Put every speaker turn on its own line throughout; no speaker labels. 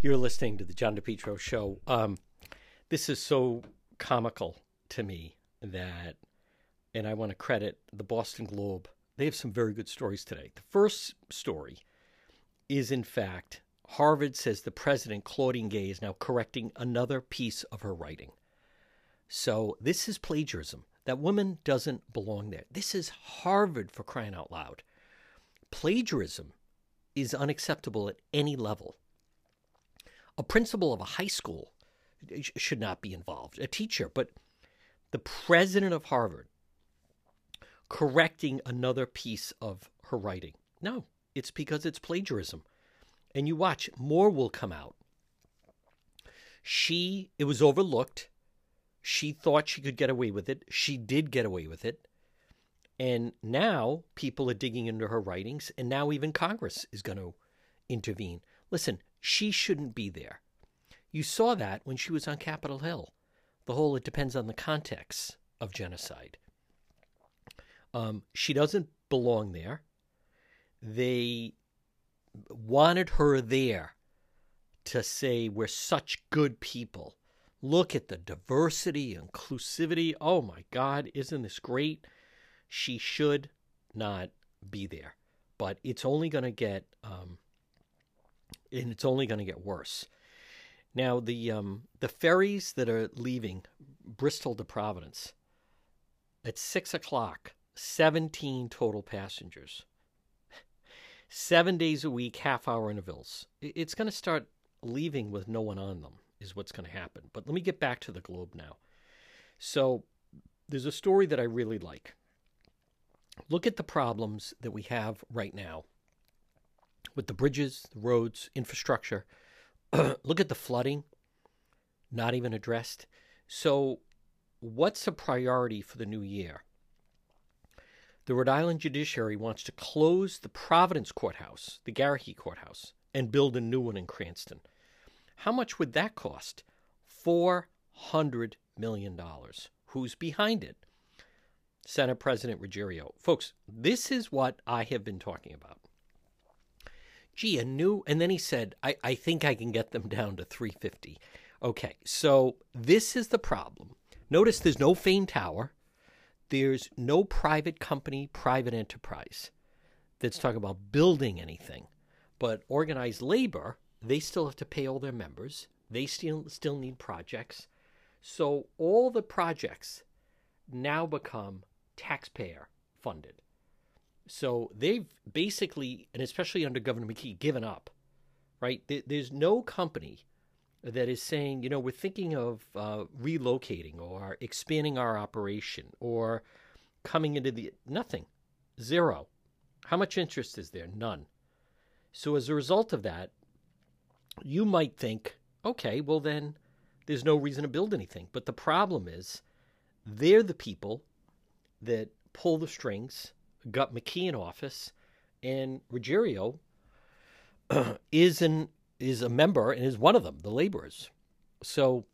You're listening to the John DePetro show. Um, this is so comical to me that, and I want to credit the Boston Globe. They have some very good stories today. The first story is, in fact, Harvard says the president, Claudine Gay, is now correcting another piece of her writing. So this is plagiarism. That woman doesn't belong there. This is Harvard for crying out loud. Plagiarism is unacceptable at any level. A principal of a high school should not be involved, a teacher, but the president of Harvard correcting another piece of her writing. No, it's because it's plagiarism. And you watch, more will come out. She, it was overlooked. She thought she could get away with it. She did get away with it. And now people are digging into her writings, and now even Congress is going to intervene. Listen, she shouldn't be there. You saw that when she was on Capitol Hill. The whole it depends on the context of genocide. Um, she doesn't belong there. They wanted her there to say we're such good people. Look at the diversity, inclusivity. Oh my God, isn't this great? She should not be there, but it's only going to get, um, and it's only going to get worse. Now the um, the ferries that are leaving Bristol to Providence at six o'clock, seventeen total passengers seven days a week, half hour intervals. It's going to start leaving with no one on them, is what's going to happen. But let me get back to the globe now. So there's a story that I really like. Look at the problems that we have right now with the bridges, the roads, infrastructure. Look at the flooding, not even addressed. So, what's a priority for the new year? the Rhode Island judiciary wants to close the Providence courthouse, the Garrahy courthouse, and build a new one in Cranston. How much would that cost? $400 million. Who's behind it? Senate President Ruggerio. Folks, this is what I have been talking about. Gee, a new, and then he said, I, I think I can get them down to 350. Okay, so this is the problem. Notice there's no Fane Tower. There's no private company, private enterprise that's talking about building anything. But organized labor, they still have to pay all their members. They still still need projects. So all the projects now become taxpayer funded. So they've basically, and especially under Governor McKee, given up. Right? There's no company that is saying, you know, we're thinking of uh, relocating or expanding our operation or coming into the nothing, zero. How much interest is there? None. So as a result of that, you might think, okay, well then there's no reason to build anything. But the problem is, they're the people that pull the strings, got McKee in office, and Ruggerio is an is a member and is one of them, the laborers. So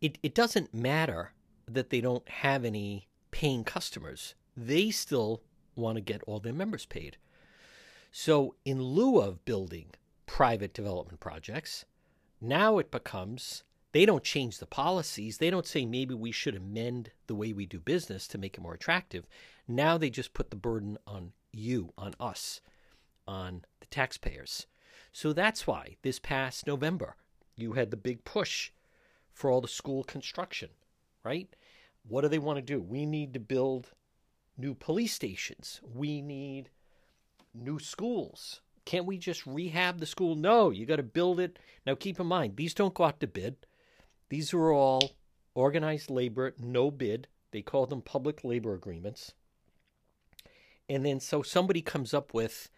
it, it doesn't matter that they don't have any paying customers. They still want to get all their members paid. So, in lieu of building private development projects, now it becomes they don't change the policies. They don't say maybe we should amend the way we do business to make it more attractive. Now they just put the burden on you, on us, on the taxpayers. So that's why this past November, you had the big push for all the school construction, right? What do they want to do? We need to build new police stations. We need new schools. Can't we just rehab the school? No, you got to build it. Now, keep in mind, these don't go out to bid. These are all organized labor, no bid. They call them public labor agreements. And then so somebody comes up with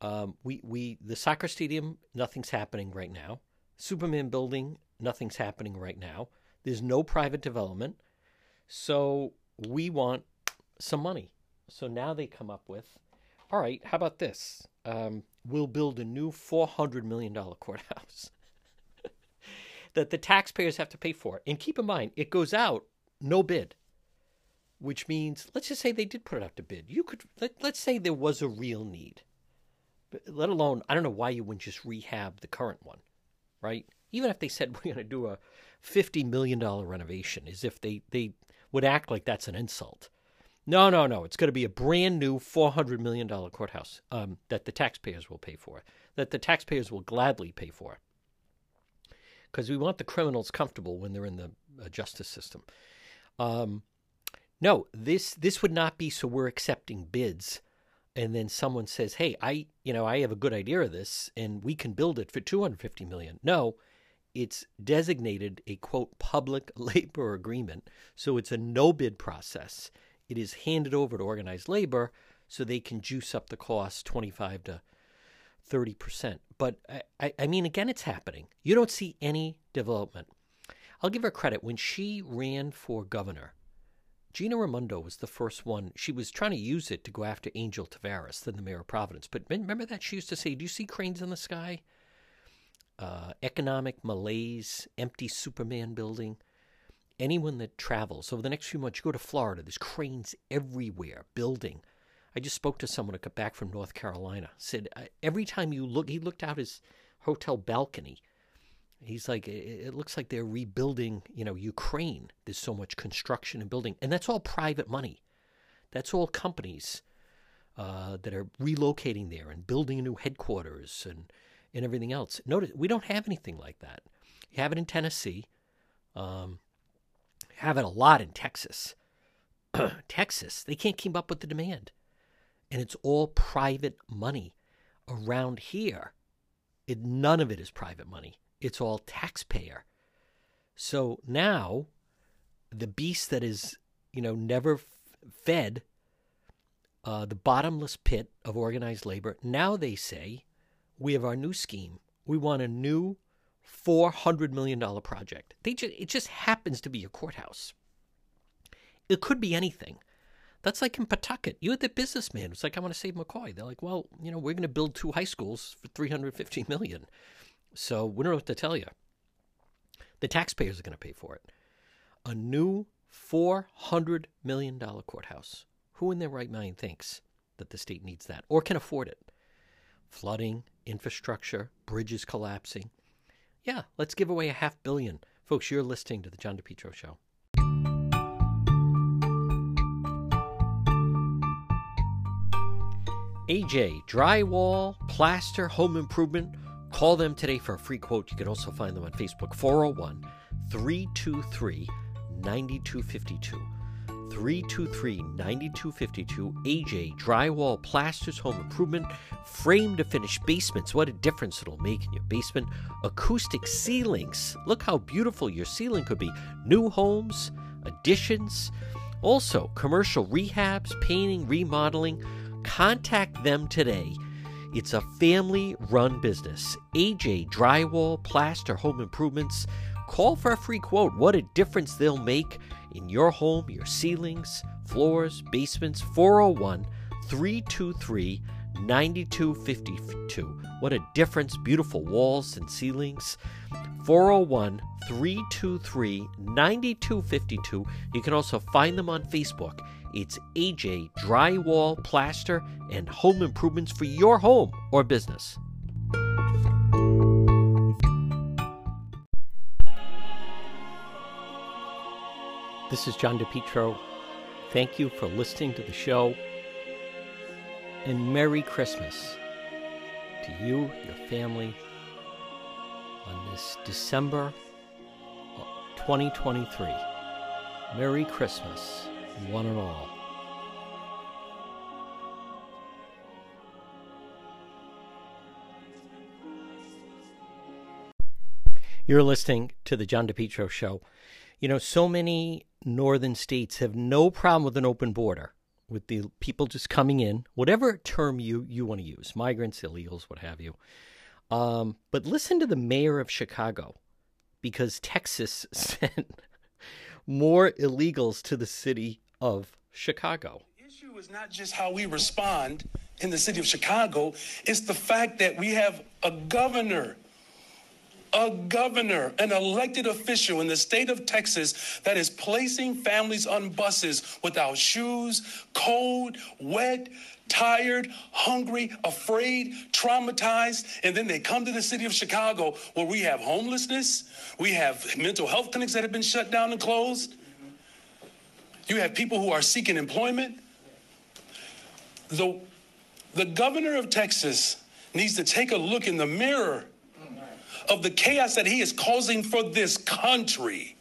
um, we we the soccer stadium, nothing's happening right now. Superman building, nothing's happening right now. There's no private development, so we want some money. So now they come up with, all right, how about this? Um, we'll build a new four hundred million dollar courthouse that the taxpayers have to pay for. And keep in mind, it goes out no bid, which means let's just say they did put it out to bid. You could let, let's say there was a real need let alone, I don't know why you wouldn't just rehab the current one, right? Even if they said we're going to do a $50 million renovation, as if they, they would act like that's an insult. No, no, no. It's going to be a brand new $400 million courthouse um, that the taxpayers will pay for, that the taxpayers will gladly pay for. Because we want the criminals comfortable when they're in the uh, justice system. Um, no, this this would not be so we're accepting bids and then someone says, "Hey, I, you know, I have a good idea of this and we can build it for 250 million." No, it's designated a quote public labor agreement, so it's a no bid process. It is handed over to organized labor so they can juice up the cost 25 to 30%. But I, I mean, again, it's happening. You don't see any development. I'll give her credit. When she ran for governor, Gina Raimondo was the first one. She was trying to use it to go after Angel Taveras, then the mayor of Providence. But remember that she used to say, Do you see cranes in the sky? Uh, economic malaise, empty Superman building. Anyone that travels over the next few months, you go to Florida, there's cranes everywhere building. I just spoke to someone who got back from North Carolina. Said every time you look, he looked out his hotel balcony He's like, it looks like they're rebuilding, you know, Ukraine. There's so much construction and building, and that's all private money. That's all companies uh, that are relocating there and building new headquarters and and everything else. Notice we don't have anything like that. You have it in Tennessee. Um, have it a lot in Texas. Texas, they can't keep up with the demand, and it's all private money. Around here, it, none of it is private money it's all taxpayer. So now the beast that is, you know, never f- fed uh, the bottomless pit of organized labor, now they say, we have our new scheme. We want a new $400 million project. Just, it just happens to be a courthouse. It could be anything. That's like in Pawtucket. You had the businessman. It's like, I want to save McCoy. They're like, well, you know, we're going to build two high schools for 350 million. So we don't know what to tell you. The taxpayers are going to pay for it. A new $400 million courthouse. Who in their right mind thinks that the state needs that or can afford it? Flooding, infrastructure, bridges collapsing. Yeah, let's give away a half billion. Folks, you're listening to The John DePetro Show. AJ, drywall, plaster, home improvement Call them today for a free quote. You can also find them on Facebook 401 323 9252. 323 9252. AJ Drywall Plasters Home Improvement. Frame to finish basements. What a difference it'll make in your basement. Acoustic ceilings. Look how beautiful your ceiling could be. New homes, additions. Also, commercial rehabs, painting, remodeling. Contact them today it's a family run business. AJ Drywall, Plaster Home Improvements. Call for a free quote. What a difference they'll make in your home, your ceilings, floors, basements. 401 323 9252. What a difference. Beautiful walls and ceilings. 401 323 9252. You can also find them on Facebook it's AJ Drywall, Plaster, and Home Improvements for your home or business. This is John DePetro. Thank you for listening to the show. And Merry Christmas to you, your family, on this December 2023. Merry Christmas one and all. You're listening to the John DePetro Show. You know, so many northern states have no problem with an open border, with the people just coming in, whatever term you, you want to use migrants, illegals, what have you. Um, but listen to the mayor of Chicago because Texas sent more illegals to the city of Chicago.
The issue is not just how we respond in the city of Chicago, it's the fact that we have a governor a governor, an elected official in the state of Texas that is placing families on buses without shoes, cold, wet, tired, hungry, afraid, traumatized, and then they come to the city of Chicago where we have homelessness, we have mental health clinics that have been shut down and closed. You have people who are seeking employment. The, the governor of Texas needs to take a look in the mirror of the chaos that he is causing for this country.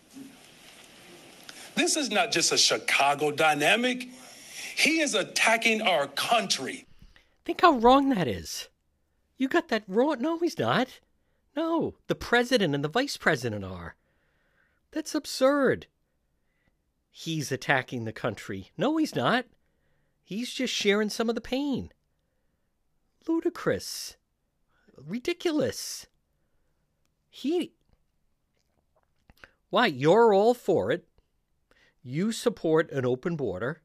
This is not just a Chicago dynamic. He is attacking our country.
Think how wrong that is. You got that wrong. No, he's not. No, the president and the vice president are. That's absurd. He's attacking the country. No, he's not. He's just sharing some of the pain. Ludicrous. Ridiculous. He. Why, you're all for it. You support an open border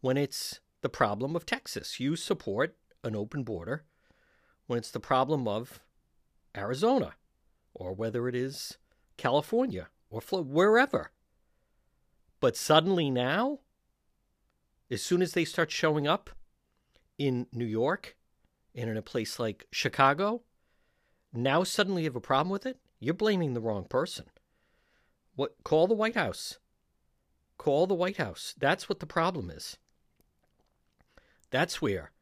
when it's the problem of Texas. You support an open border when it's the problem of Arizona or whether it is California or wherever. But suddenly now, as soon as they start showing up in New York and in a place like Chicago, now suddenly you have a problem with it? You're blaming the wrong person. What call the White House. Call the White House. That's what the problem is. That's where.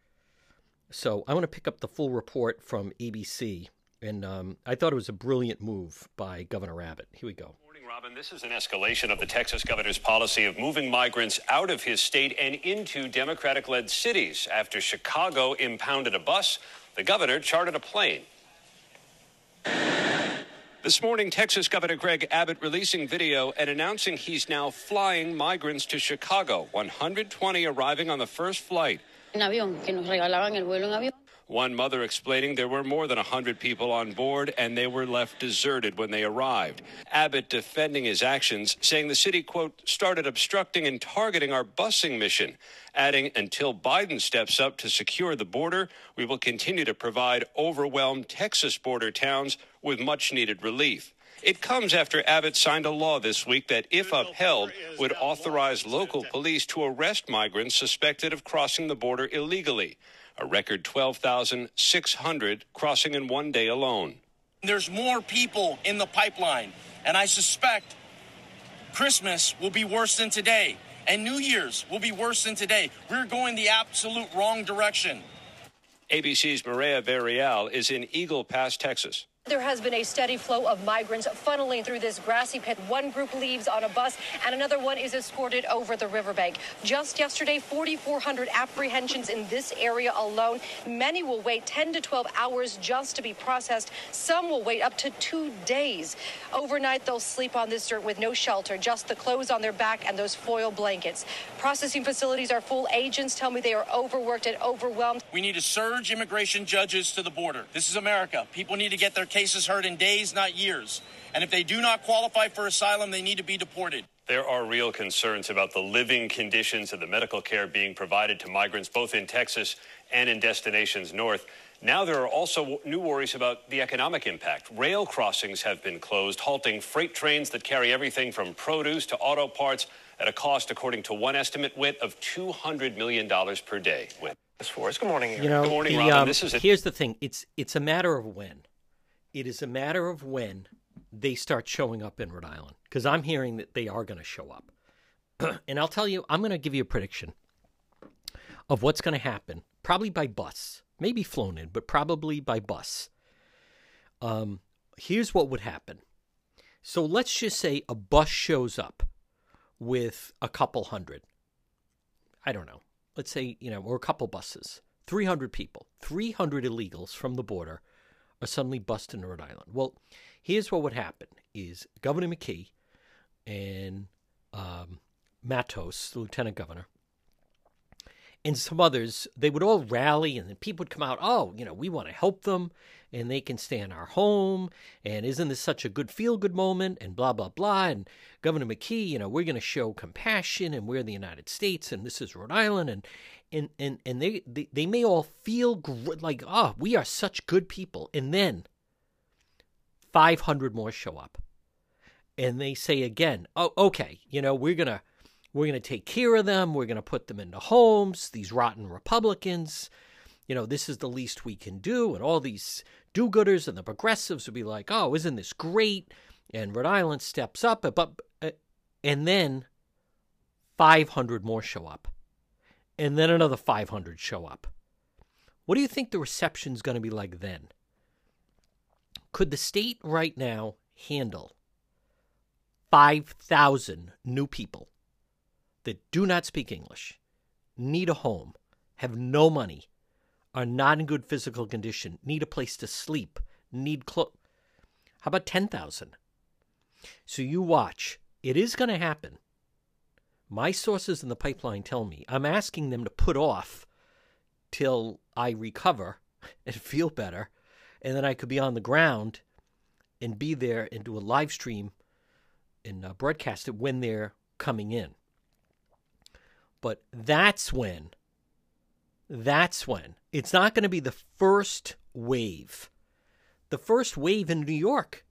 So I want to pick up the full report from ABC, and um, I thought it was a brilliant move by Governor Abbott. Here we go.
Robin. This is an escalation of the Texas governor's policy of moving migrants out of his state and into Democratic led cities. After Chicago impounded a bus, the governor chartered a plane. This morning, Texas Governor Greg Abbott releasing video and announcing he's now flying migrants to Chicago, 120 arriving on the first flight. One mother explaining there were more than 100 people on board and they were left deserted when they arrived. Abbott defending his actions, saying the city, quote, started obstructing and targeting our busing mission, adding, until Biden steps up to secure the border, we will continue to provide overwhelmed Texas border towns with much needed relief. It comes after Abbott signed a law this week that, if upheld, would authorize local police to arrest migrants suspected of crossing the border illegally. A record 12,600 crossing in one day alone.
There's more people in the pipeline, and I suspect Christmas will be worse than today, and New Year's will be worse than today. We're going the absolute wrong direction.
ABC's Mireya Villarreal is in Eagle Pass, Texas.
There has been a steady flow of migrants funneling through this grassy pit. One group leaves on a bus and another one is escorted over the riverbank. Just yesterday, 4,400 apprehensions in this area alone. Many will wait 10 to 12 hours just to be processed. Some will wait up to two days. Overnight, they'll sleep on this dirt with no shelter, just the clothes on their back and those foil blankets. Processing facilities are full. Agents tell me they are overworked and overwhelmed.
We need to surge immigration judges to the border. This is America. People need to get their cases heard in days, not years. And if they do not qualify for asylum, they need to be deported.
There are real concerns about the living conditions and the medical care being provided to migrants both in Texas and in destinations north. Now there are also new worries about the economic impact. Rail crossings have been closed, halting freight trains that carry everything from produce to auto parts at a cost, according to one estimate, Whit, of $200 million per day. Whit.
For us. Good morning, Aaron.
You know,
Good morning,
the,
Robin.
um,
This is a-
here's the thing. It's it's a matter of when. It is a matter of when they start showing up in Rhode Island because I'm hearing that they are going to show up. and I'll tell you, I'm going to give you a prediction of what's going to happen. Probably by bus, maybe flown in, but probably by bus. Um, here's what would happen. So let's just say a bus shows up with a couple hundred. I don't know. Let's say, you know, or a couple buses, 300 people, 300 illegals from the border are suddenly busted in Rhode Island. Well, here's what would happen is Governor McKee and um, Matos, the lieutenant governor, and some others, they would all rally and then people would come out, oh, you know, we want to help them and they can stay in our home. And isn't this such a good feel good moment? And blah, blah, blah. And Governor McKee, you know, we're going to show compassion and we're the United States and this is Rhode Island. And and, and, and they, they, they may all feel gr- like, oh, we are such good people. And then 500 more show up. And they say again, "Oh, okay, you know, we're going to we're going to take care of them. We're going to put them into homes. These rotten Republicans, you know, this is the least we can do." And all these do-gooders and the progressives would be like, "Oh, isn't this great?" And Rhode Island steps up, but uh, and then 500 more show up. And then another 500 show up. What do you think the reception's going to be like then? Could the state right now handle 5,000 new people that do not speak English, need a home, have no money, are not in good physical condition, need a place to sleep, need clothes? How about 10,000? So you watch. It is going to happen. My sources in the pipeline tell me I'm asking them to put off till I recover and feel better, and then I could be on the ground and be there and do a live stream and uh, broadcast it when they're coming in. But that's when, that's when. It's not going to be the first wave. The first wave in New York,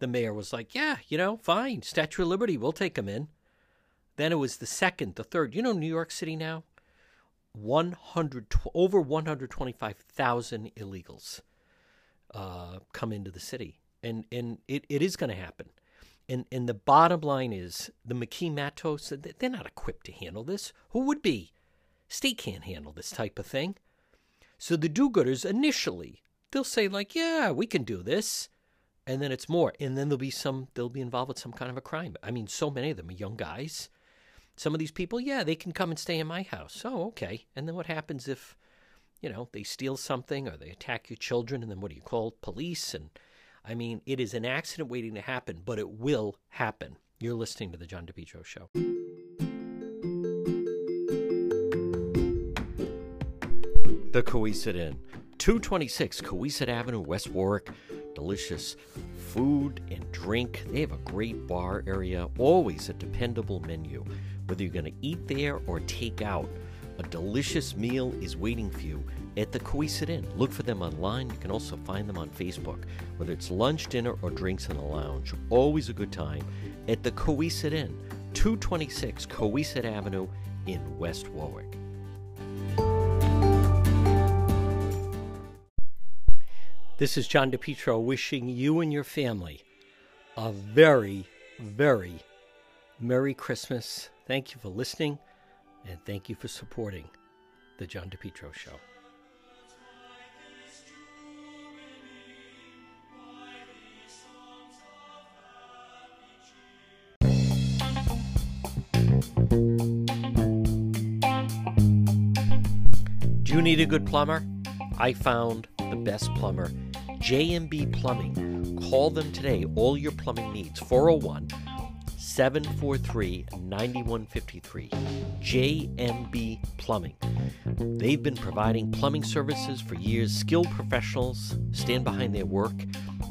the mayor was like, yeah, you know, fine, Statue of Liberty, we'll take them in. Then it was the second, the third. You know, New York City now, 100 over 125,000 illegals uh, come into the city, and and it, it is going to happen. And and the bottom line is the McKee Matos they're not equipped to handle this. Who would be? State can't handle this type of thing. So the do-gooders initially they'll say like, yeah, we can do this, and then it's more, and then there'll be some they'll be involved with some kind of a crime. I mean, so many of them are young guys some of these people, yeah, they can come and stay in my house. Oh, okay. And then what happens if, you know, they steal something or they attack your children? And then what do you call police? And I mean, it is an accident waiting to happen, but it will happen. You're listening to The John DePetro Show. The Cowesett Inn, 226 Cowesett Avenue, West Warwick. Delicious food and drink. They have a great bar area, always a dependable menu. Whether you're going to eat there or take out, a delicious meal is waiting for you at the Cowesett Inn. Look for them online. You can also find them on Facebook. Whether it's lunch, dinner, or drinks in the lounge, always a good time at the Cowesett Inn, 226 Cowesett Avenue in West Warwick. This is John DePetro wishing you and your family a very, very Merry Christmas Thank you for listening, and thank you for supporting The John DePetro Show. Do you need a good plumber? I found the best plumber, JMB Plumbing. Call them today, all your plumbing needs, 401 743 9153. JMB Plumbing. They've been providing plumbing services for years. Skilled professionals stand behind their work,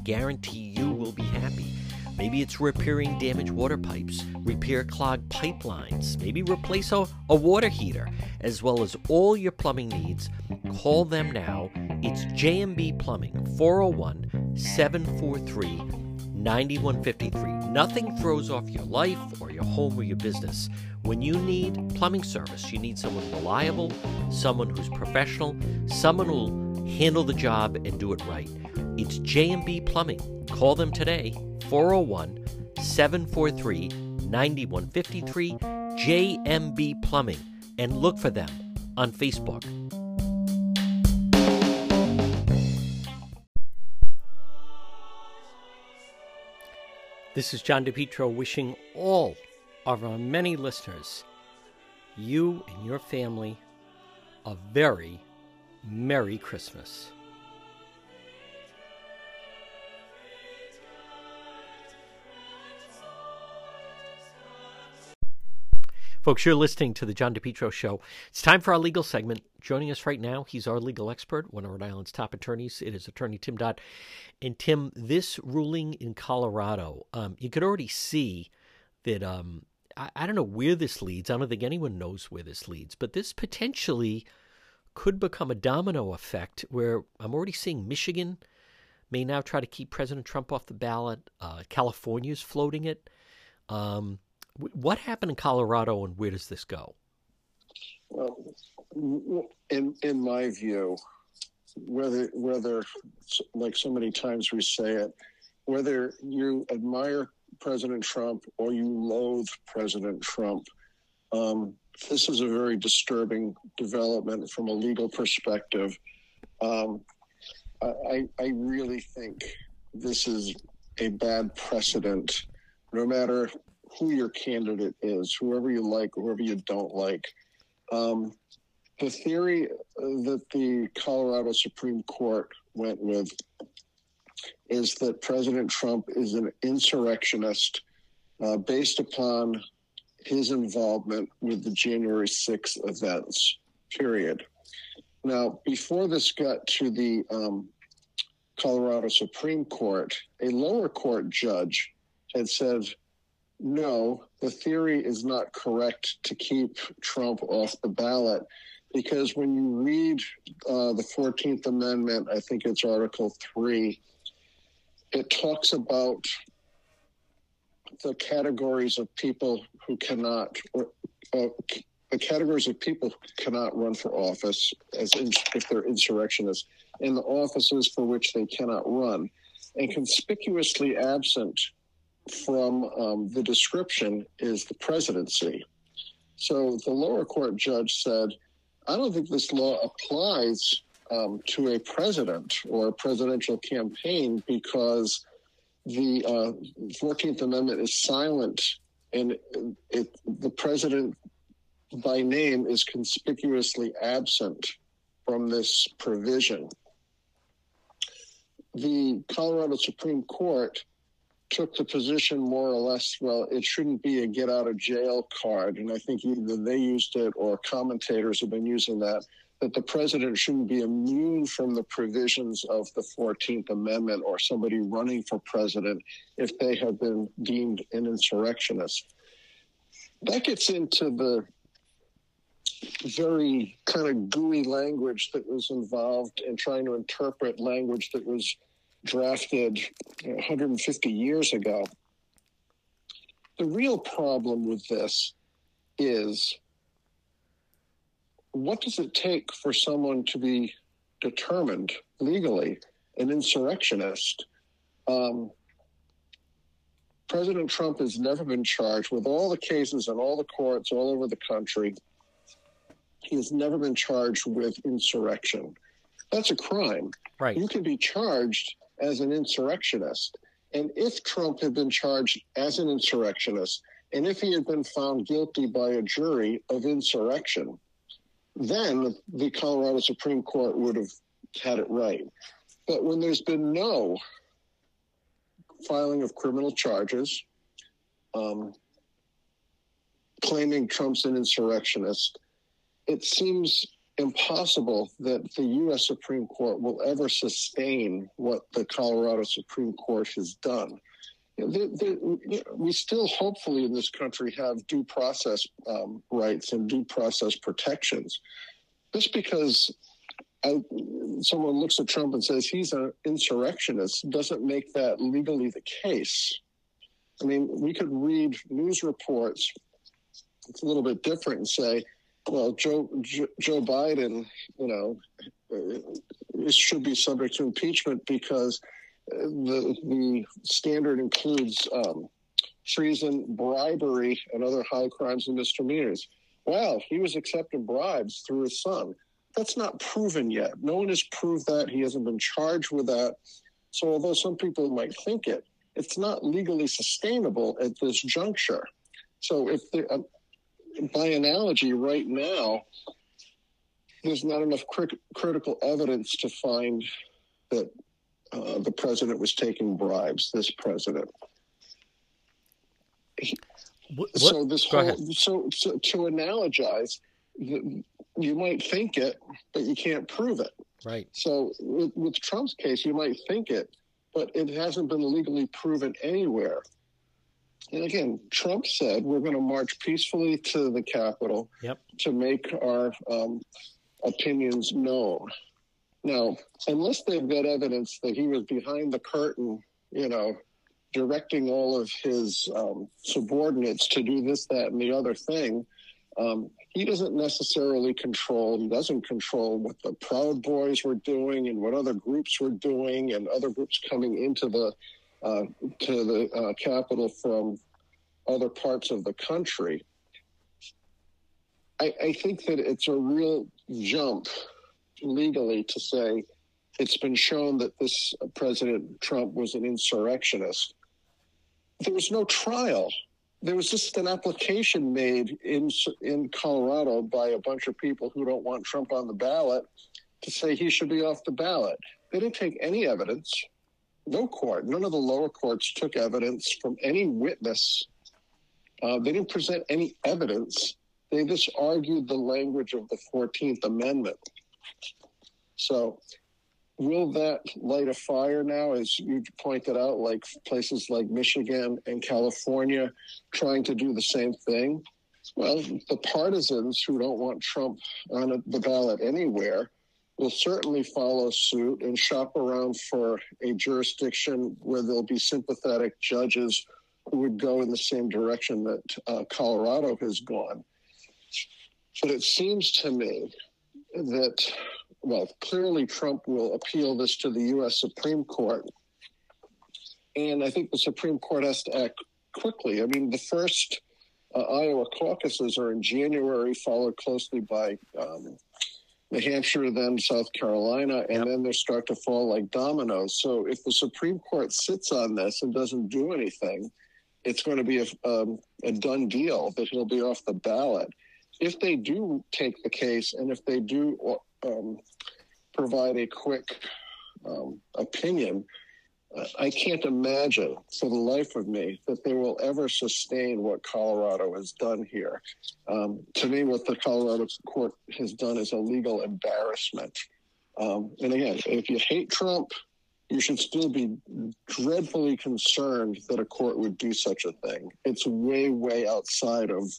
guarantee you will be happy. Maybe it's repairing damaged water pipes, repair clogged pipelines, maybe replace a, a water heater, as well as all your plumbing needs. Call them now. It's JMB Plumbing, 401 743 9153. Nothing throws off your life or your home or your business. When you need plumbing service, you need someone reliable, someone who's professional, someone who'll handle the job and do it right. It's J&B Plumbing. Call them today, 401 743 9153, JMB Plumbing, and look for them on Facebook. This is John DePetro wishing all of our many listeners, you and your family, a very Merry Christmas. Folks, you're listening to the John DePetro Show. It's time for our legal segment. Joining us right now, he's our legal expert, one of Rhode Island's top attorneys. It is attorney Tim Dodd. And Tim, this ruling in Colorado, um, you could already see that um, I, I don't know where this leads. I don't think anyone knows where this leads, but this potentially could become a domino effect where I'm already seeing Michigan may now try to keep President Trump off the ballot. Uh, California's floating it. Um, what happened in Colorado, and where does this go?
Well, in in my view, whether whether like so many times we say it, whether you admire President Trump or you loathe President Trump, um, this is a very disturbing development from a legal perspective. Um, I, I really think this is a bad precedent, no matter who your candidate is, whoever you like, whoever you don't like. Um, the theory that the Colorado Supreme Court went with is that President Trump is an insurrectionist uh, based upon his involvement with the January 6th events, period. Now, before this got to the um, Colorado Supreme Court, a lower court judge had said, no, the theory is not correct to keep Trump off the ballot because when you read uh, the 14th Amendment, I think it's Article 3, it talks about the categories of people who cannot, or, uh, the categories of people who cannot run for office as in, if they're insurrectionists, and the offices for which they cannot run. And conspicuously absent from um, the description is the presidency. So the lower court judge said, I don't think this law applies um, to a president or a presidential campaign because the uh, 14th Amendment is silent and it, the president by name is conspicuously absent from this provision. The Colorado Supreme Court took the position more or less, well, it shouldn't be a get out of jail card. And I think either they used it or commentators have been using that, that the president shouldn't be immune from the provisions of the 14th Amendment or somebody running for president if they have been deemed an insurrectionist. That gets into the very kind of gooey language that was involved in trying to interpret language that was drafted 150 years ago. The real problem with this is what does it take for someone to be determined legally an insurrectionist? Um, President Trump has never been charged with all the cases in all the courts all over the country. He has never been charged with insurrection. That's a crime.
Right.
You can be charged as an insurrectionist. And if Trump had been charged as an insurrectionist, and if he had been found guilty by a jury of insurrection, then the Colorado Supreme Court would have had it right. But when there's been no filing of criminal charges, um, claiming Trump's an insurrectionist, it seems impossible that the U.S. Supreme Court will ever sustain what the Colorado Supreme Court has done. we still, hopefully, in this country have due process um, rights and due process protections. Just because I, someone looks at Trump and says he's an insurrectionist doesn't make that legally the case. I mean, we could read news reports. It's a little bit different and say, well, Joe Joe Biden, you know, uh, should be subject to impeachment because uh, the the standard includes um, treason, bribery, and other high crimes and misdemeanors. Well, he was accepting bribes through his son. That's not proven yet. No one has proved that. He hasn't been charged with that. So, although some people might think it, it's not legally sustainable at this juncture. So, if the, uh, by analogy, right now, there's not enough crit- critical evidence to find that uh, the president was taking bribes. This president. what, what? So this Go whole so, so, to analogize, you might think it, but you can't prove it.
Right.
So with, with Trump's case, you might think it, but it hasn't been legally proven anywhere. And again, Trump said we're going to march peacefully to the Capitol
yep.
to make our um, opinions known. Now, unless they've got evidence that he was behind the curtain, you know, directing all of his um, subordinates to do this, that, and the other thing, um, he doesn't necessarily control. He doesn't control what the Proud Boys were doing and what other groups were doing, and other groups coming into the uh, to the uh, capital from other parts of the country. I, I think that it's a real jump legally to say it's been shown that this President Trump was an insurrectionist. There was no trial. There was just an application made in in Colorado by a bunch of people who don't want Trump on the ballot to say he should be off the ballot. They didn't take any evidence. No court, none of the lower courts took evidence from any witness. Uh, they didn't present any evidence. They just argued the language of the 14th Amendment. So, will that light a fire now, as you pointed out, like places like Michigan and California trying to do the same thing? Well, the partisans who don't want Trump on the ballot anywhere will certainly follow suit and shop around for a jurisdiction where there'll be sympathetic judges who would go in the same direction that uh, Colorado has gone. But it seems to me that well, clearly Trump will appeal this to the U.S. Supreme Court. And I think the Supreme Court has to act quickly. I mean, the first uh, Iowa caucuses are in January, followed closely by um, New Hampshire, then South Carolina, and yep. then they start to fall like dominoes. So if the Supreme Court sits on this and doesn't do anything, it's going to be a, um, a done deal that he'll be off the ballot. If they do take the case and if they do um, provide a quick um, opinion, I can't imagine for the life of me that they will ever sustain what Colorado has done here. Um, to me, what the Colorado court has done is a legal embarrassment. Um, and again, if you hate Trump, you should still be dreadfully concerned that a court would do such a thing. It's way, way outside of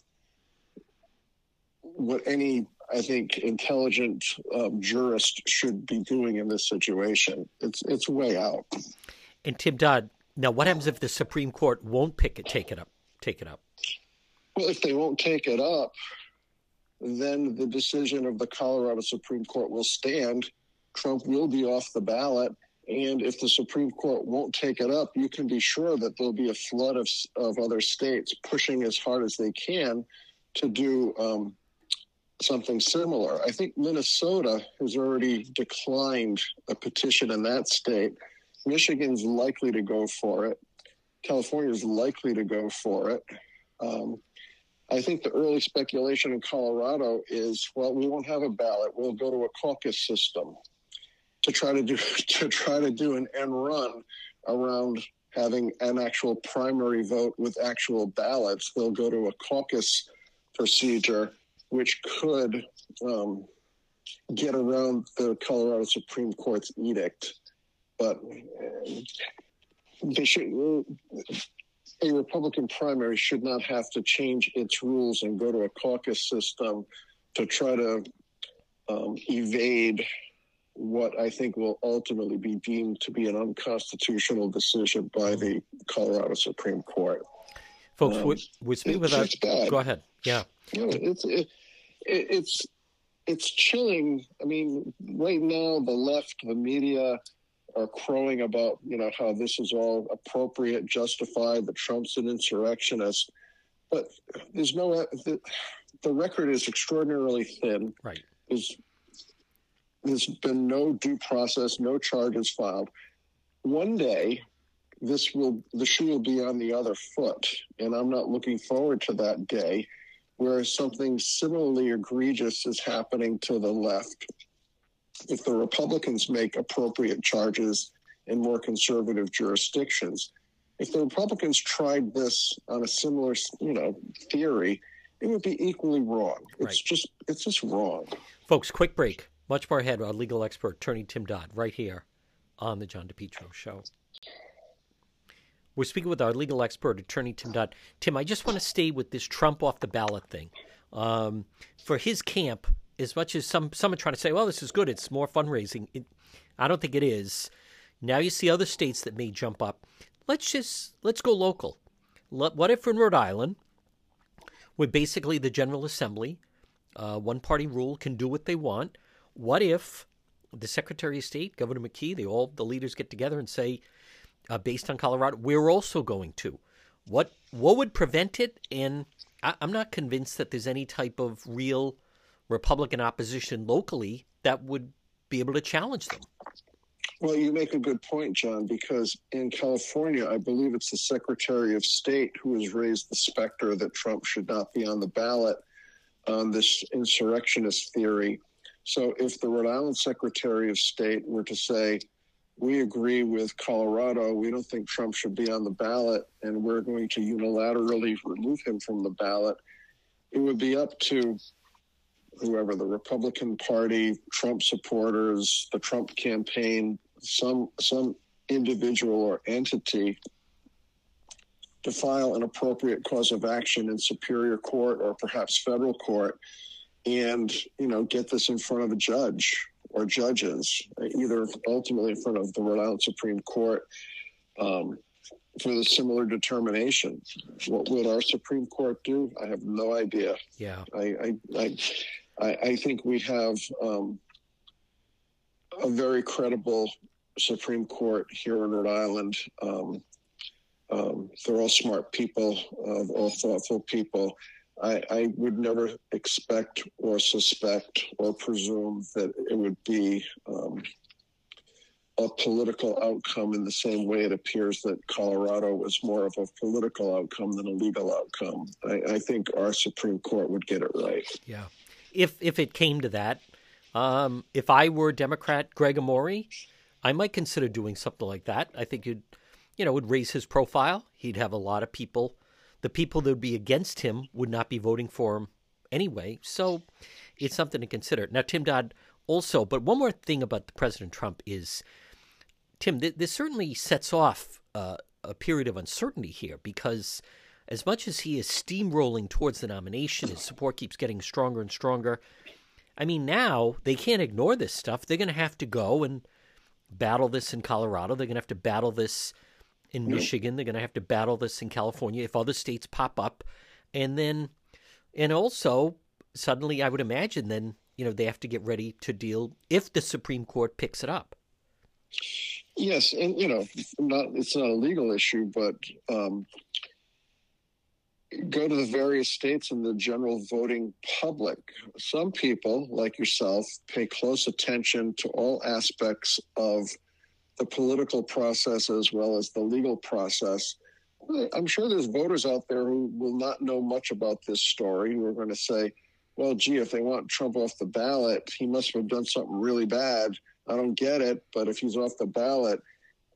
what any I think intelligent um, jurist should be doing in this situation. It's it's way out.
And Tim Dodd, now what happens if the Supreme Court won't pick it, take it up, take it up?
Well, if they won't take it up, then the decision of the Colorado Supreme Court will stand. Trump will be off the ballot. And if the Supreme Court won't take it up, you can be sure that there'll be a flood of, of other states pushing as hard as they can to do um, something similar. I think Minnesota has already declined a petition in that state. Michigan's likely to go for it. California is likely to go for it. Um, I think the early speculation in Colorado is, well, we won't have a ballot. We'll go to a caucus system to try to do to try to do an end run around having an actual primary vote with actual ballots. They'll go to a caucus procedure which could um, get around the Colorado Supreme Court's edict. But they should, a Republican primary should not have to change its rules and go to a caucus system to try to um, evade what I think will ultimately be deemed to be an unconstitutional decision by the Colorado Supreme Court.
Folks, um, we, we speak with our. Go ahead. Yeah.
it's, it, it, it's it's chilling. I mean, right now the left, the media are crowing about you know how this is all appropriate, justified. That Trump's an insurrectionist, but there's no the, the record is extraordinarily thin.
Right.
There's there's been no due process, no charges filed. One day, this will the shoe will be on the other foot, and I'm not looking forward to that day where something similarly egregious is happening to the left. If the Republicans make appropriate charges in more conservative jurisdictions, if the Republicans tried this on a similar, you know, theory, it would be equally wrong. It's right. just it's just wrong.
Folks, quick break. Much more ahead, our legal expert, attorney Tim Dodd, right here on the John DePetro Show. We're speaking with our legal expert, attorney Tim Dodd. Tim, I just want to stay with this Trump off the ballot thing. Um, for his camp, as much as some some are trying to say, well, this is good, it's more fundraising. It, I don't think it is. Now you see other states that may jump up. Let's just let's go local. Let, what if in Rhode Island, where basically the General Assembly, uh, one party rule, can do what they want? What if the Secretary of State, Governor McKee, they all the leaders get together and say, uh, based on Colorado, we're also going to. What what would prevent it? And I, I'm not convinced that there's any type of real Republican opposition locally that would be able to challenge them.
Well, you make a good point, John, because in California, I believe it's the Secretary of State who has raised the specter that Trump should not be on the ballot on this insurrectionist theory. So if the Rhode Island Secretary of State were to say, we agree with Colorado, we don't think Trump should be on the ballot, and we're going to unilaterally remove him from the ballot, it would be up to whoever the Republican Party, Trump supporters, the Trump campaign, some some individual or entity to file an appropriate cause of action in superior court or perhaps federal court and you know get this in front of a judge or judges either ultimately in front of the rhode island supreme court um, for the similar determination. What would our supreme court do? I have no idea.
Yeah.
i i i, I, I think we have um, a very credible Supreme Court here in Rhode Island. Um, um, they're all smart people, uh, all thoughtful people. I, I would never expect or suspect or presume that it would be um, a political outcome in the same way it appears that Colorado was more of a political outcome than a legal outcome. I, I think our Supreme Court would get it right.
Yeah. If if it came to that, um, if I were Democrat Gregg Amore, I might consider doing something like that. I think you'd, you know, would raise his profile. He'd have a lot of people. The people that would be against him would not be voting for him anyway. So it's something to consider. Now, Tim Dodd also, but one more thing about President Trump is, Tim, th- this certainly sets off uh, a period of uncertainty here because as much as he is steamrolling towards the nomination, his support keeps getting stronger and stronger. I mean, now they can't ignore this stuff. They're going to have to go and battle this in Colorado. They're going to have to battle this in Michigan. They're going to have to battle this in California if other states pop up. And then, and also, suddenly, I would imagine then, you know, they have to get ready to deal if the Supreme Court picks it up.
Yes, and you know, not it's not a legal issue, but um, go to the various states and the general voting public. Some people, like yourself, pay close attention to all aspects of the political process as well as the legal process. I'm sure there's voters out there who will not know much about this story who are going to say, well, gee, if they want Trump off the ballot, he must have done something really bad. I don't get it, but if he's off the ballot,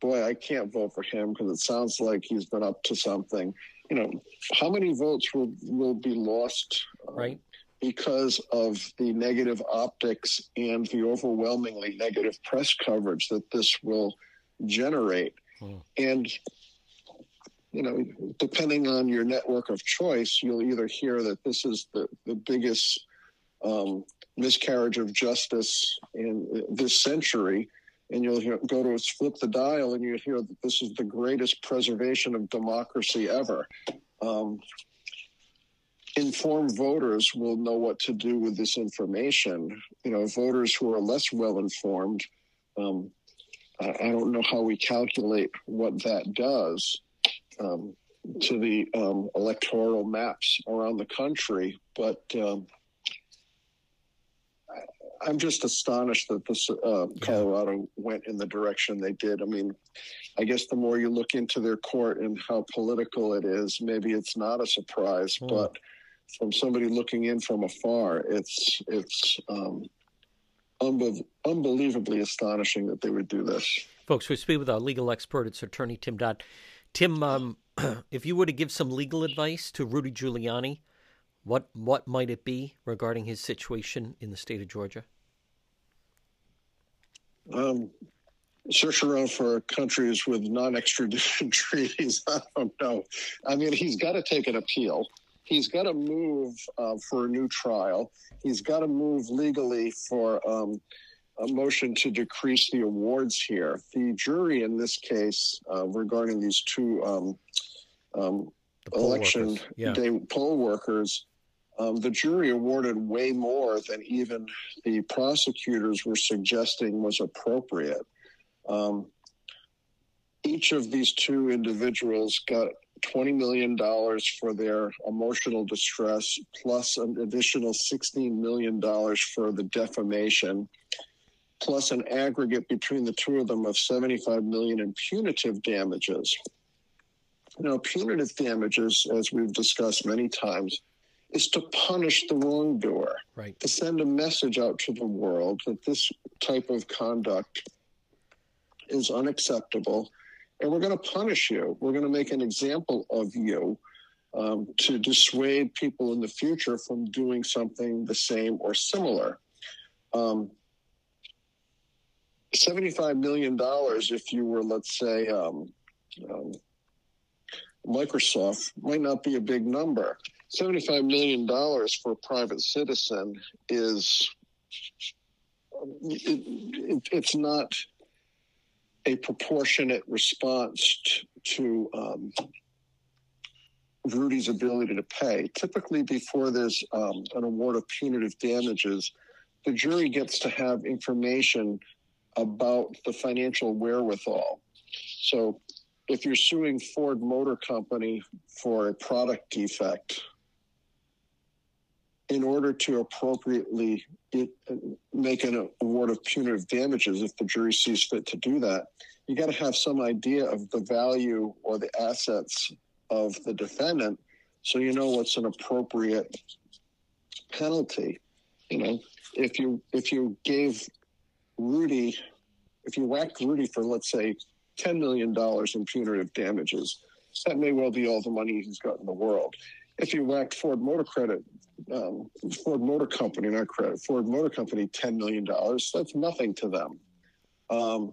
boy, I can't vote for him because it sounds like he's been up to something. You know, how many votes will will be lost, um,
Right.
because of the negative optics and the overwhelmingly negative press coverage that this will generate,
Hmm.
and you know, depending on your network of choice, you'll either hear that this is the the biggest um, miscarriage of justice in this century, and you'll hear, go to flip the dial and you'll hear that this is the greatest preservation of democracy ever. Um, informed voters will know what to do with this information. You know, voters who are less well informed, um, I, I don't know how we calculate what that does um, to the um, electoral maps around the country, but um, I'm just astonished that this uh, Colorado went in the direction they did. I mean, I guess the more you look into their court and how political it is, maybe it's not a surprise.
Hmm.
But from somebody looking in from afar, it's it's um, unbe- unbelievably astonishing that they would do this.
Folks, we speak with our legal expert. It's attorney Tim Dodd. Tim, um, if you were to give some legal advice to Rudy Giuliani, what what might it be regarding his situation in the state of Georgia?
Um, search around for countries with non-extradition treaties. I don't know. I mean, he's got to take an appeal. he's got to move uh, for a new trial. He's got to move legally for um, a motion to decrease the awards here. The jury in this case uh, regarding these two um, um, election yeah. day poll workers, um, the jury awarded way more than even the prosecutors were suggesting was appropriate. Um, each of these two individuals got $20 million for their emotional distress, plus an additional $16 million for the defamation, plus an aggregate between the two of them of 75 million in punitive damages. Now, punitive damages, as we've discussed many times, is to punish the wrongdoer,
right?
To send a message out to the world that this type of conduct is unacceptable and we're going to punish you. We're going to make an example of you um, to dissuade people in the future from doing something the same or similar. Um, $75 million, if you were, let's say, um, um Microsoft, might not be a big number. $75 million for a private citizen is, it, it, it's not a proportionate response t- to um, Rudy's ability to pay. Typically, before there's um, an award of punitive damages, the jury gets to have information about the financial wherewithal. So, if you're suing Ford Motor Company for a product defect, in order to appropriately it, make an award of punitive damages, if the jury sees fit to do that, you got to have some idea of the value or the assets of the defendant, so you know what's an appropriate penalty. You know, if you if you gave Rudy, if you whacked Rudy for let's say ten million dollars in punitive damages, that may well be all the money he's got in the world. If you whacked Ford Motor Credit um, Ford Motor Company, not credit, Ford Motor Company, $10 million. That's nothing to them. Um,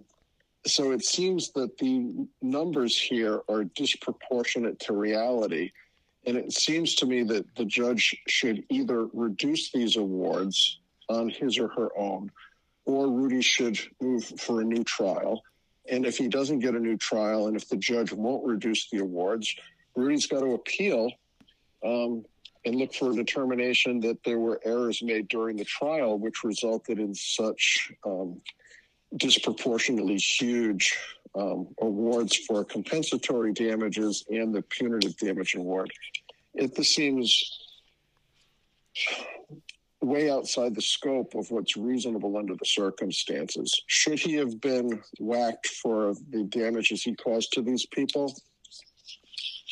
so it seems that the numbers here are disproportionate to reality. And it seems to me that the judge should either reduce these awards on his or her own, or Rudy should move for a new trial. And if he doesn't get a new trial, and if the judge won't reduce the awards, Rudy's got to appeal um, and look for a determination that there were errors made during the trial, which resulted in such um, disproportionately huge um, awards for compensatory damages and the punitive damage award. It this seems way outside the scope of what's reasonable under the circumstances. Should he have been whacked for the damages he caused to these people?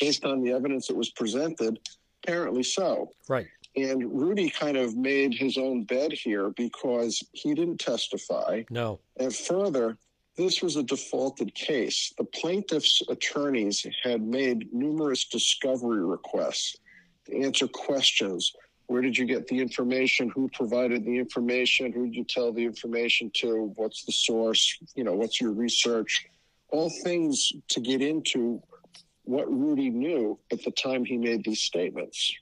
Based on the evidence that was presented, apparently so.
Right.
And Rudy kind of made his own bed here because he didn't testify.
No.
And further, this was a defaulted case. The plaintiff's attorneys had made numerous discovery requests to answer questions. Where did you get the information? Who provided the information? Who did you tell the information to? What's the source? You know, what's your research? All things to get into what Rudy knew at the time he made these statements.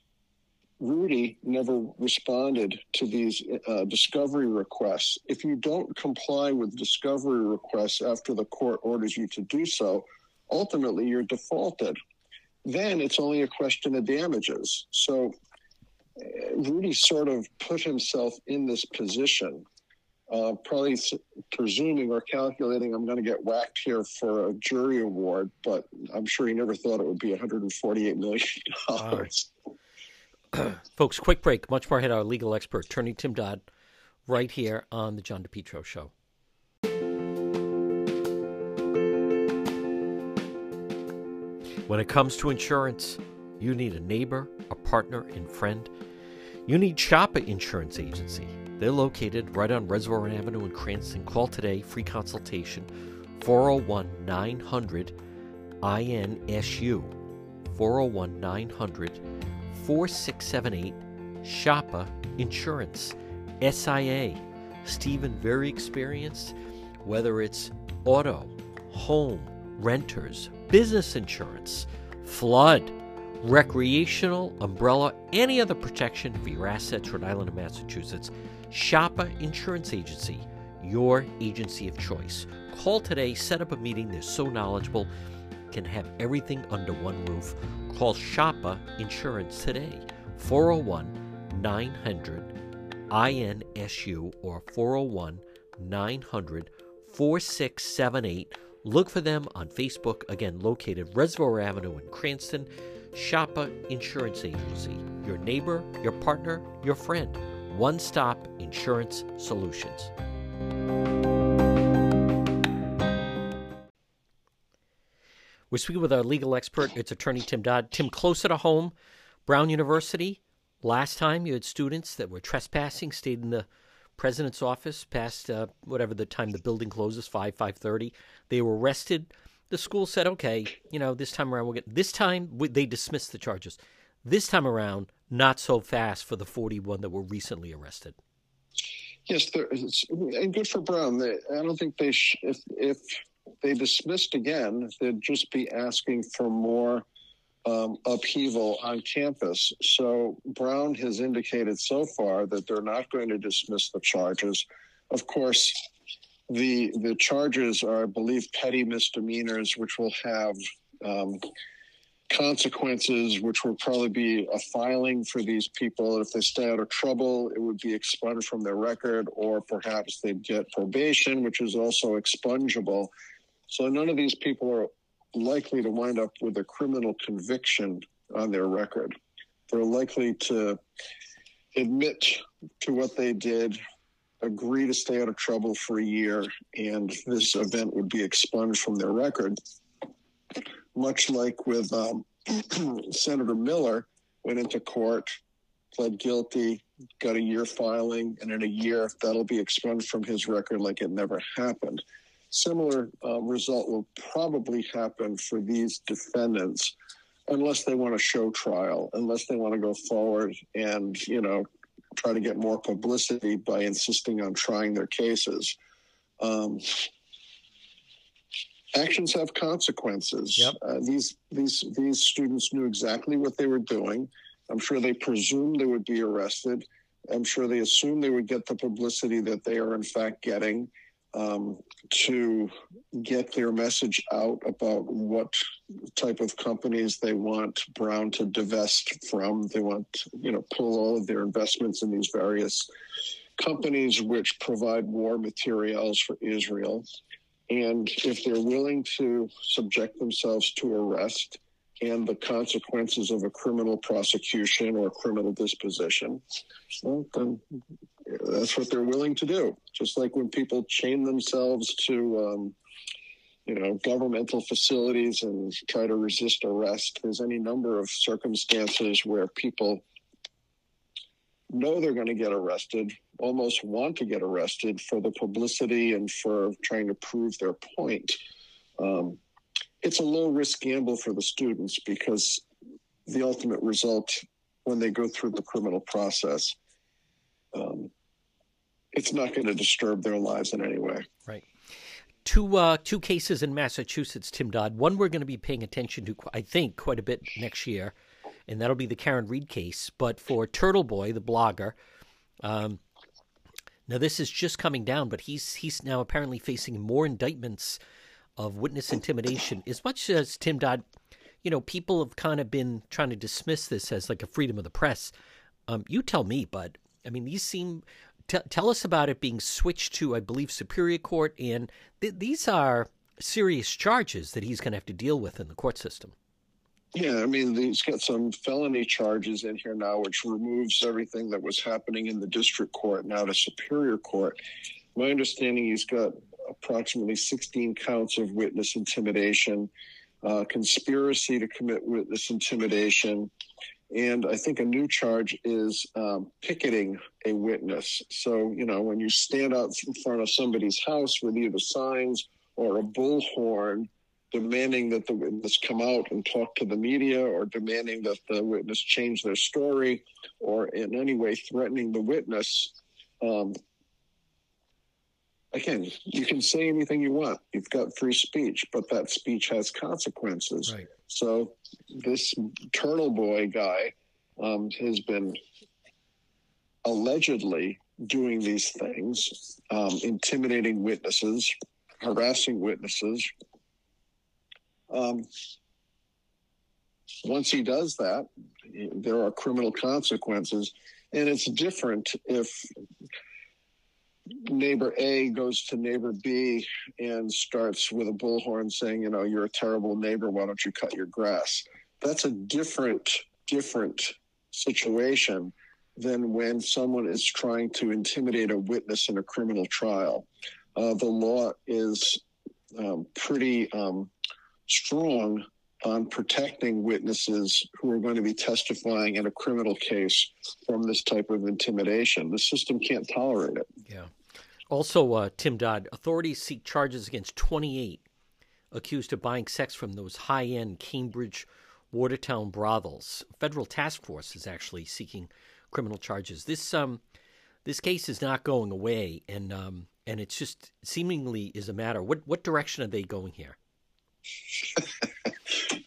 Rudy never responded to these uh, discovery requests. If you don't comply with discovery requests after the court orders you to do so, ultimately you're defaulted. Then it's only a question of damages. So uh, Rudy sort of put himself in this position uh, probably presuming or calculating I'm going to get whacked here for a jury award, but I'm sure he never thought it would be 148 million dollars.
Folks, quick break. Much more ahead. Our legal expert, attorney Tim Dodd, right here on the John DePetro Show. When it comes to insurance, you need a neighbor, a partner, and friend. You need Shoppa Insurance Agency. They're located right on Reservoir Avenue in Cranston. Call today, free consultation, 401 900 INSU. 401 900 4678 Shoppa Insurance. SIA. Stephen, very experienced, whether it's auto, home, renters, business insurance, flood, recreational, umbrella, any other protection for your assets, Rhode Island and Massachusetts. Shopper Insurance Agency, your agency of choice. Call today, set up a meeting. They're so knowledgeable, can have everything under one roof. Call Shopper Insurance today, 401 900 INSU or 401 900 4678. Look for them on Facebook, again, located Reservoir Avenue in Cranston. Shopper Insurance Agency, your neighbor, your partner, your friend. One stop insurance solutions. We're speaking with our legal expert. It's attorney Tim Dodd. Tim, closer to home, Brown University. Last time you had students that were trespassing, stayed in the president's office past uh, whatever the time the building closes, five five thirty. They were arrested. The school said, "Okay, you know, this time around we'll get." This time they dismissed the charges. This time around, not so fast for the forty-one that were recently arrested.
Yes, and good for Brown. They, I don't think they sh- if if they dismissed again, they'd just be asking for more um, upheaval on campus. So Brown has indicated so far that they're not going to dismiss the charges. Of course, the the charges are, I believe, petty misdemeanors, which will have um, consequences, which will probably be a filing for these people. If they stay out of trouble, it would be expunged from their record, or perhaps they'd get probation, which is also expungible. So none of these people are likely to wind up with a criminal conviction on their record. They're likely to admit to what they did, agree to stay out of trouble for a year, and this event would be expunged from their record. Much like with um, Senator Miller, went into court, pled guilty, got a year filing, and in a year that'll be expunged from his record like it never happened similar uh, result will probably happen for these defendants unless they want to show trial, unless they want to go forward and, you know, try to get more publicity by insisting on trying their cases. Um, actions have consequences.
Yep.
Uh, these these these students knew exactly what they were doing. I'm sure they presumed they would be arrested. I'm sure they assumed they would get the publicity that they are in fact getting um, to get their message out about what type of companies they want Brown to divest from. They want, you know, pull all of their investments in these various companies which provide war materials for Israel. And if they're willing to subject themselves to arrest and the consequences of a criminal prosecution or criminal disposition, well, then that's what they're willing to do. Just like when people chain themselves to, um, you know, governmental facilities and try to resist arrest. There's any number of circumstances where people know they're going to get arrested, almost want to get arrested for the publicity and for trying to prove their point. Um, it's a low risk gamble for the students because the ultimate result when they go through the criminal process um, it's not going to disturb their lives in any way.
Right. Two uh, two cases in Massachusetts, Tim Dodd. One we're going to be paying attention to, I think, quite a bit next year, and that'll be the Karen Read case. But for Turtle Boy, the blogger, um, now this is just coming down, but he's he's now apparently facing more indictments of witness intimidation. As much as Tim Dodd, you know, people have kind of been trying to dismiss this as like a freedom of the press. Um, you tell me, but I mean, these seem. T- tell us about it being switched to, I believe, Superior Court, and th- these are serious charges that he's going to have to deal with in the court system.
Yeah, I mean, he's got some felony charges in here now, which removes everything that was happening in the district court now to Superior Court. My understanding, he's got approximately 16 counts of witness intimidation, uh, conspiracy to commit witness intimidation, and I think a new charge is um, picketing a witness. So, you know, when you stand out in front of somebody's house with either signs or a bullhorn demanding that the witness come out and talk to the media or demanding that the witness change their story or in any way threatening the witness, um, again, you can say anything you want. You've got free speech, but that speech has consequences.
Right.
So this Turtle Boy guy um, has been allegedly doing these things, um, intimidating witnesses, harassing witnesses. Um, once he does that, there are criminal consequences. And it's different if neighbor A goes to neighbor B and starts with a bullhorn saying, you know, you're a terrible neighbor. Why don't you cut your grass? That's a different, different situation than when someone is trying to intimidate a witness in a criminal trial. Uh, the law is um, pretty um, strong on protecting witnesses who are going to be testifying in a criminal case from this type of intimidation. The system can't tolerate it.
Yeah. Also, uh, Tim Dodd, authorities seek charges against 28 accused of buying sex from those high end Cambridge Watertown brothels. Federal task force is actually seeking criminal charges. This um, this case is not going away, and um, and it's just seemingly is a matter. What what direction are they going here?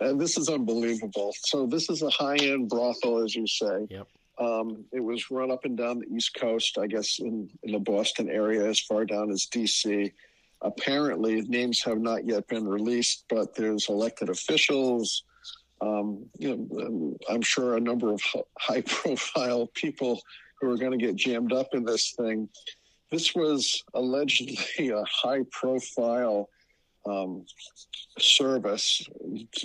and this is unbelievable. So this is a high end brothel, as you say.
Yep.
Um, it was run up and down the East Coast, I guess, in, in the Boston area, as far down as D.C. Apparently, names have not yet been released, but there's elected officials. Um, you know, I'm sure a number of high-profile people who are going to get jammed up in this thing. This was allegedly a high-profile um, service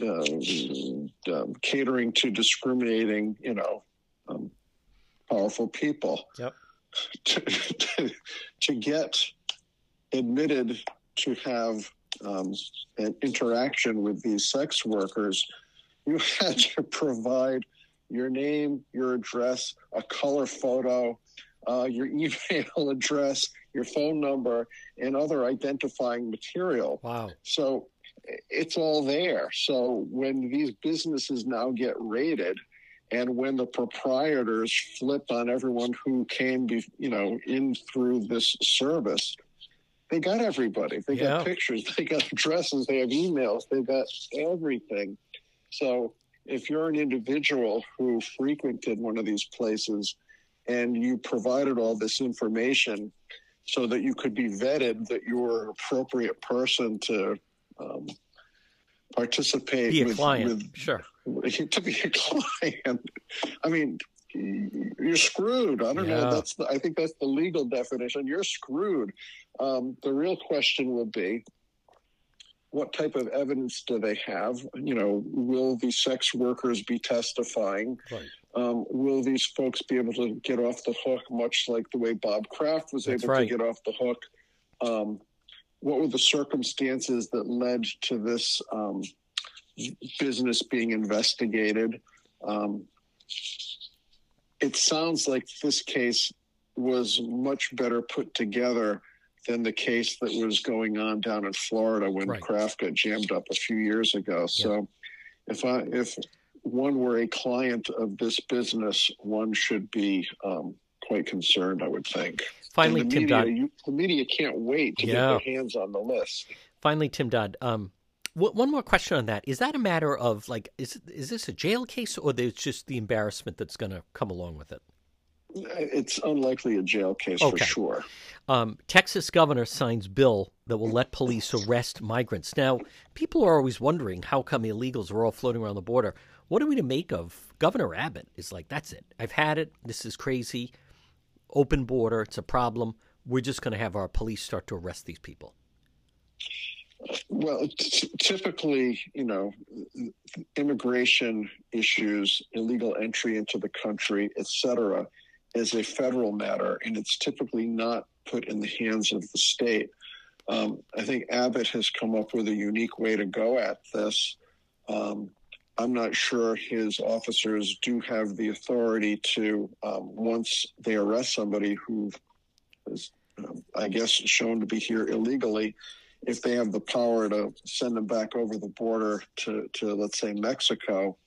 uh, um, catering to discriminating, you know, um, powerful people.
Yep.
To, to, to get admitted to have um, an interaction with these sex workers, you had to provide your name, your address, a color photo, uh, your email address, your phone number, and other identifying material.
Wow.
So it's all there. So when these businesses now get raided, and when the proprietors flip on everyone who came, be, you know, in through this service, they got everybody. They yeah. got pictures, they got addresses, they have emails, they got everything. So if you're an individual who frequented one of these places and you provided all this information so that you could be vetted that you were an appropriate person to um, participate
be a
with,
client.
with
sure
to be a client. I mean, you're screwed. I don't yeah. know. That's the, I think that's the legal definition. You're screwed. Um, the real question will be, what type of evidence do they have? You know, will the sex workers be testifying?
Right.
Um, will these folks be able to get off the hook, much like the way Bob Kraft was
That's
able
right.
to get off the hook? Um, what were the circumstances that led to this um, business being investigated? Um, it sounds like this case was much better put together than the case that was going on down in Florida when
right.
Kraft got jammed up a few years ago. So, if I if one were a client of this business, one should be um, quite concerned. I would think.
Finally, Tim
media,
Dodd.
You, the media can't wait to
Yeah.
get their hands on the list.
Finally, Tim Dodd. Um, w- one more question on that: Is that a matter of like, is is this a jail case, or there's just the embarrassment that's going to come along with it?
It's unlikely a jail case
Okay.
for sure.
Um, Texas governor signs bill that will let police arrest migrants. Now, people are always wondering how come illegals are all floating around the border. What are we to make of Governor Abbott? Is like, that's it. I've had it. This is crazy. Open border. It's a problem. We're just going to have our police start to arrest these people.
Well, t- typically, you know, immigration issues, illegal entry into the country, et cetera, is a federal matter, and it's typically not put in the hands of the state. Um, I think Abbott has come up with a unique way to go at this. Um, I'm not sure his officers do have the authority to, um, once they arrest somebody who is, um, I guess, shown to be here illegally, if they have the power to send them back over the border to, to let's say, Mexico.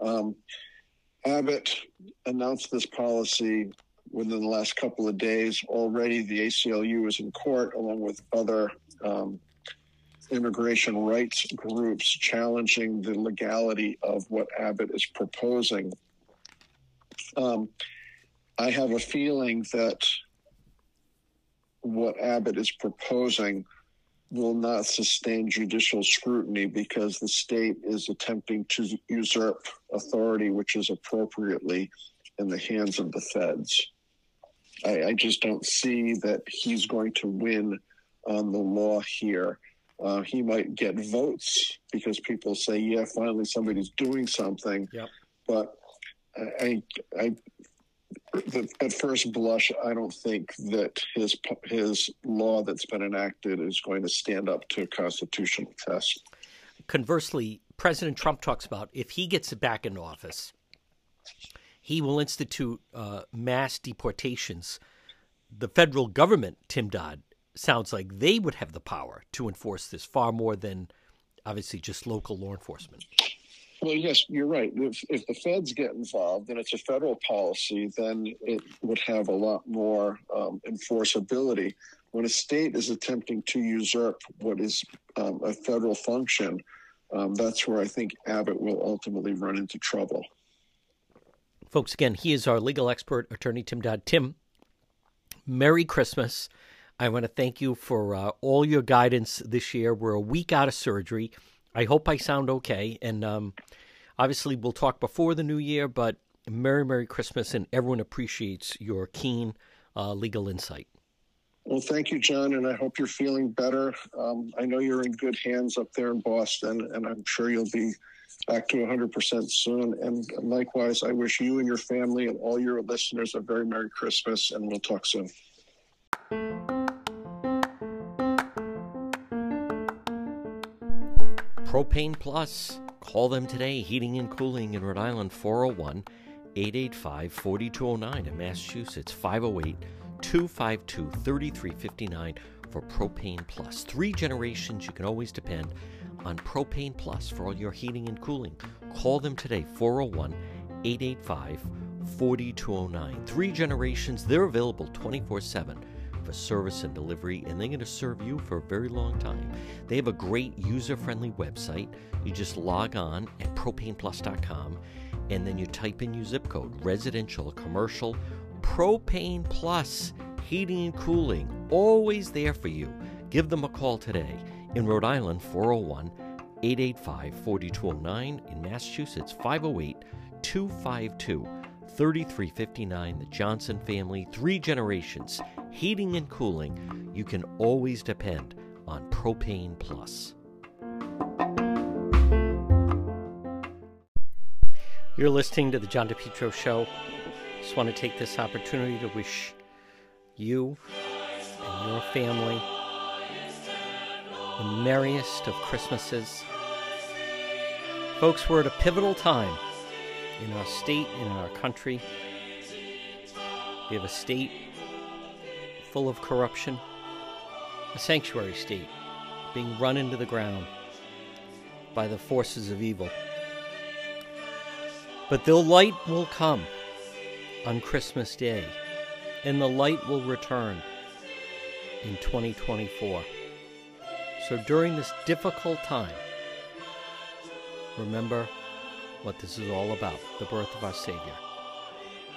Um, Abbott announced this policy within the last couple of days. Already, the ACLU is in court along with other um, immigration rights groups challenging the legality of what Abbott is proposing. Um, I have a feeling that what Abbott is proposing will not sustain judicial scrutiny because the state is attempting to usurp authority, which is appropriately in the hands of the feds. I, I just don't see that he's going to win on the law here. Uh, he might get votes because people say, "Yeah, finally somebody's doing something."
Yep.
But I, I, at first blush, I don't think that his his law that's been enacted is going to stand up to a constitutional test.
Conversely, President Trump talks about if he gets back in office, he will institute uh, mass deportations. The federal government, Tim Dodd, sounds like they would have the power to enforce this far more than obviously just local law enforcement.
Well, yes, you're right. If, if the feds get involved and it's a federal policy, then it would have a lot more um, enforceability. When a state is attempting to usurp what is um, a federal function, um, that's where I think Abbott will ultimately run into trouble.
Folks, again, he is our legal expert, attorney Tim Dodd. Tim, Merry Christmas. I want to thank you for uh, all your guidance this year. We're a week out of surgery. I hope I sound okay. And um, obviously, we'll talk before the new year, but Merry, Merry Christmas, and everyone appreciates your keen uh, legal insight.
Well, thank you, John, and I hope you're feeling better. Um, I know you're in good hands up there in Boston, and I'm sure you'll be back to 100% soon. And likewise, I wish you and your family and all your listeners a very Merry Christmas, and we'll talk soon.
Propane Plus. Call them today. Heating and Cooling in Rhode Island, 401 885 4209. In Massachusetts, 508 252 3359 for Propane Plus. Three generations you can always depend on Propane Plus for all your heating and cooling. Call them today, 401 885 4209. Three generations, they're available 24 7 for service and delivery, and they're going to serve you for a very long time. They have a great user friendly website. You just log on at propaneplus.com and then you type in your zip code residential, commercial, propane plus, heating and cooling, always there for you. Give them a call today. In Rhode Island, 401 885 4209. In Massachusetts, 508 252 3359. The Johnson family, three generations, heating and cooling. You can always depend on Propane Plus. You're listening to the John DePetro Show. Just want to take this opportunity to wish you and your family the merriest of Christmases. Folks, we're at a pivotal time in our state and in our country. We have a state full of corruption, a sanctuary state being run into the ground by the forces of evil. But the light will come on Christmas Day, and the light will return in 2024. So during this difficult time, remember what this is all about the birth of our Savior.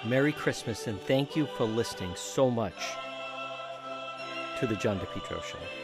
Merry Christmas, and thank you for listening so much to the John DePetro Show.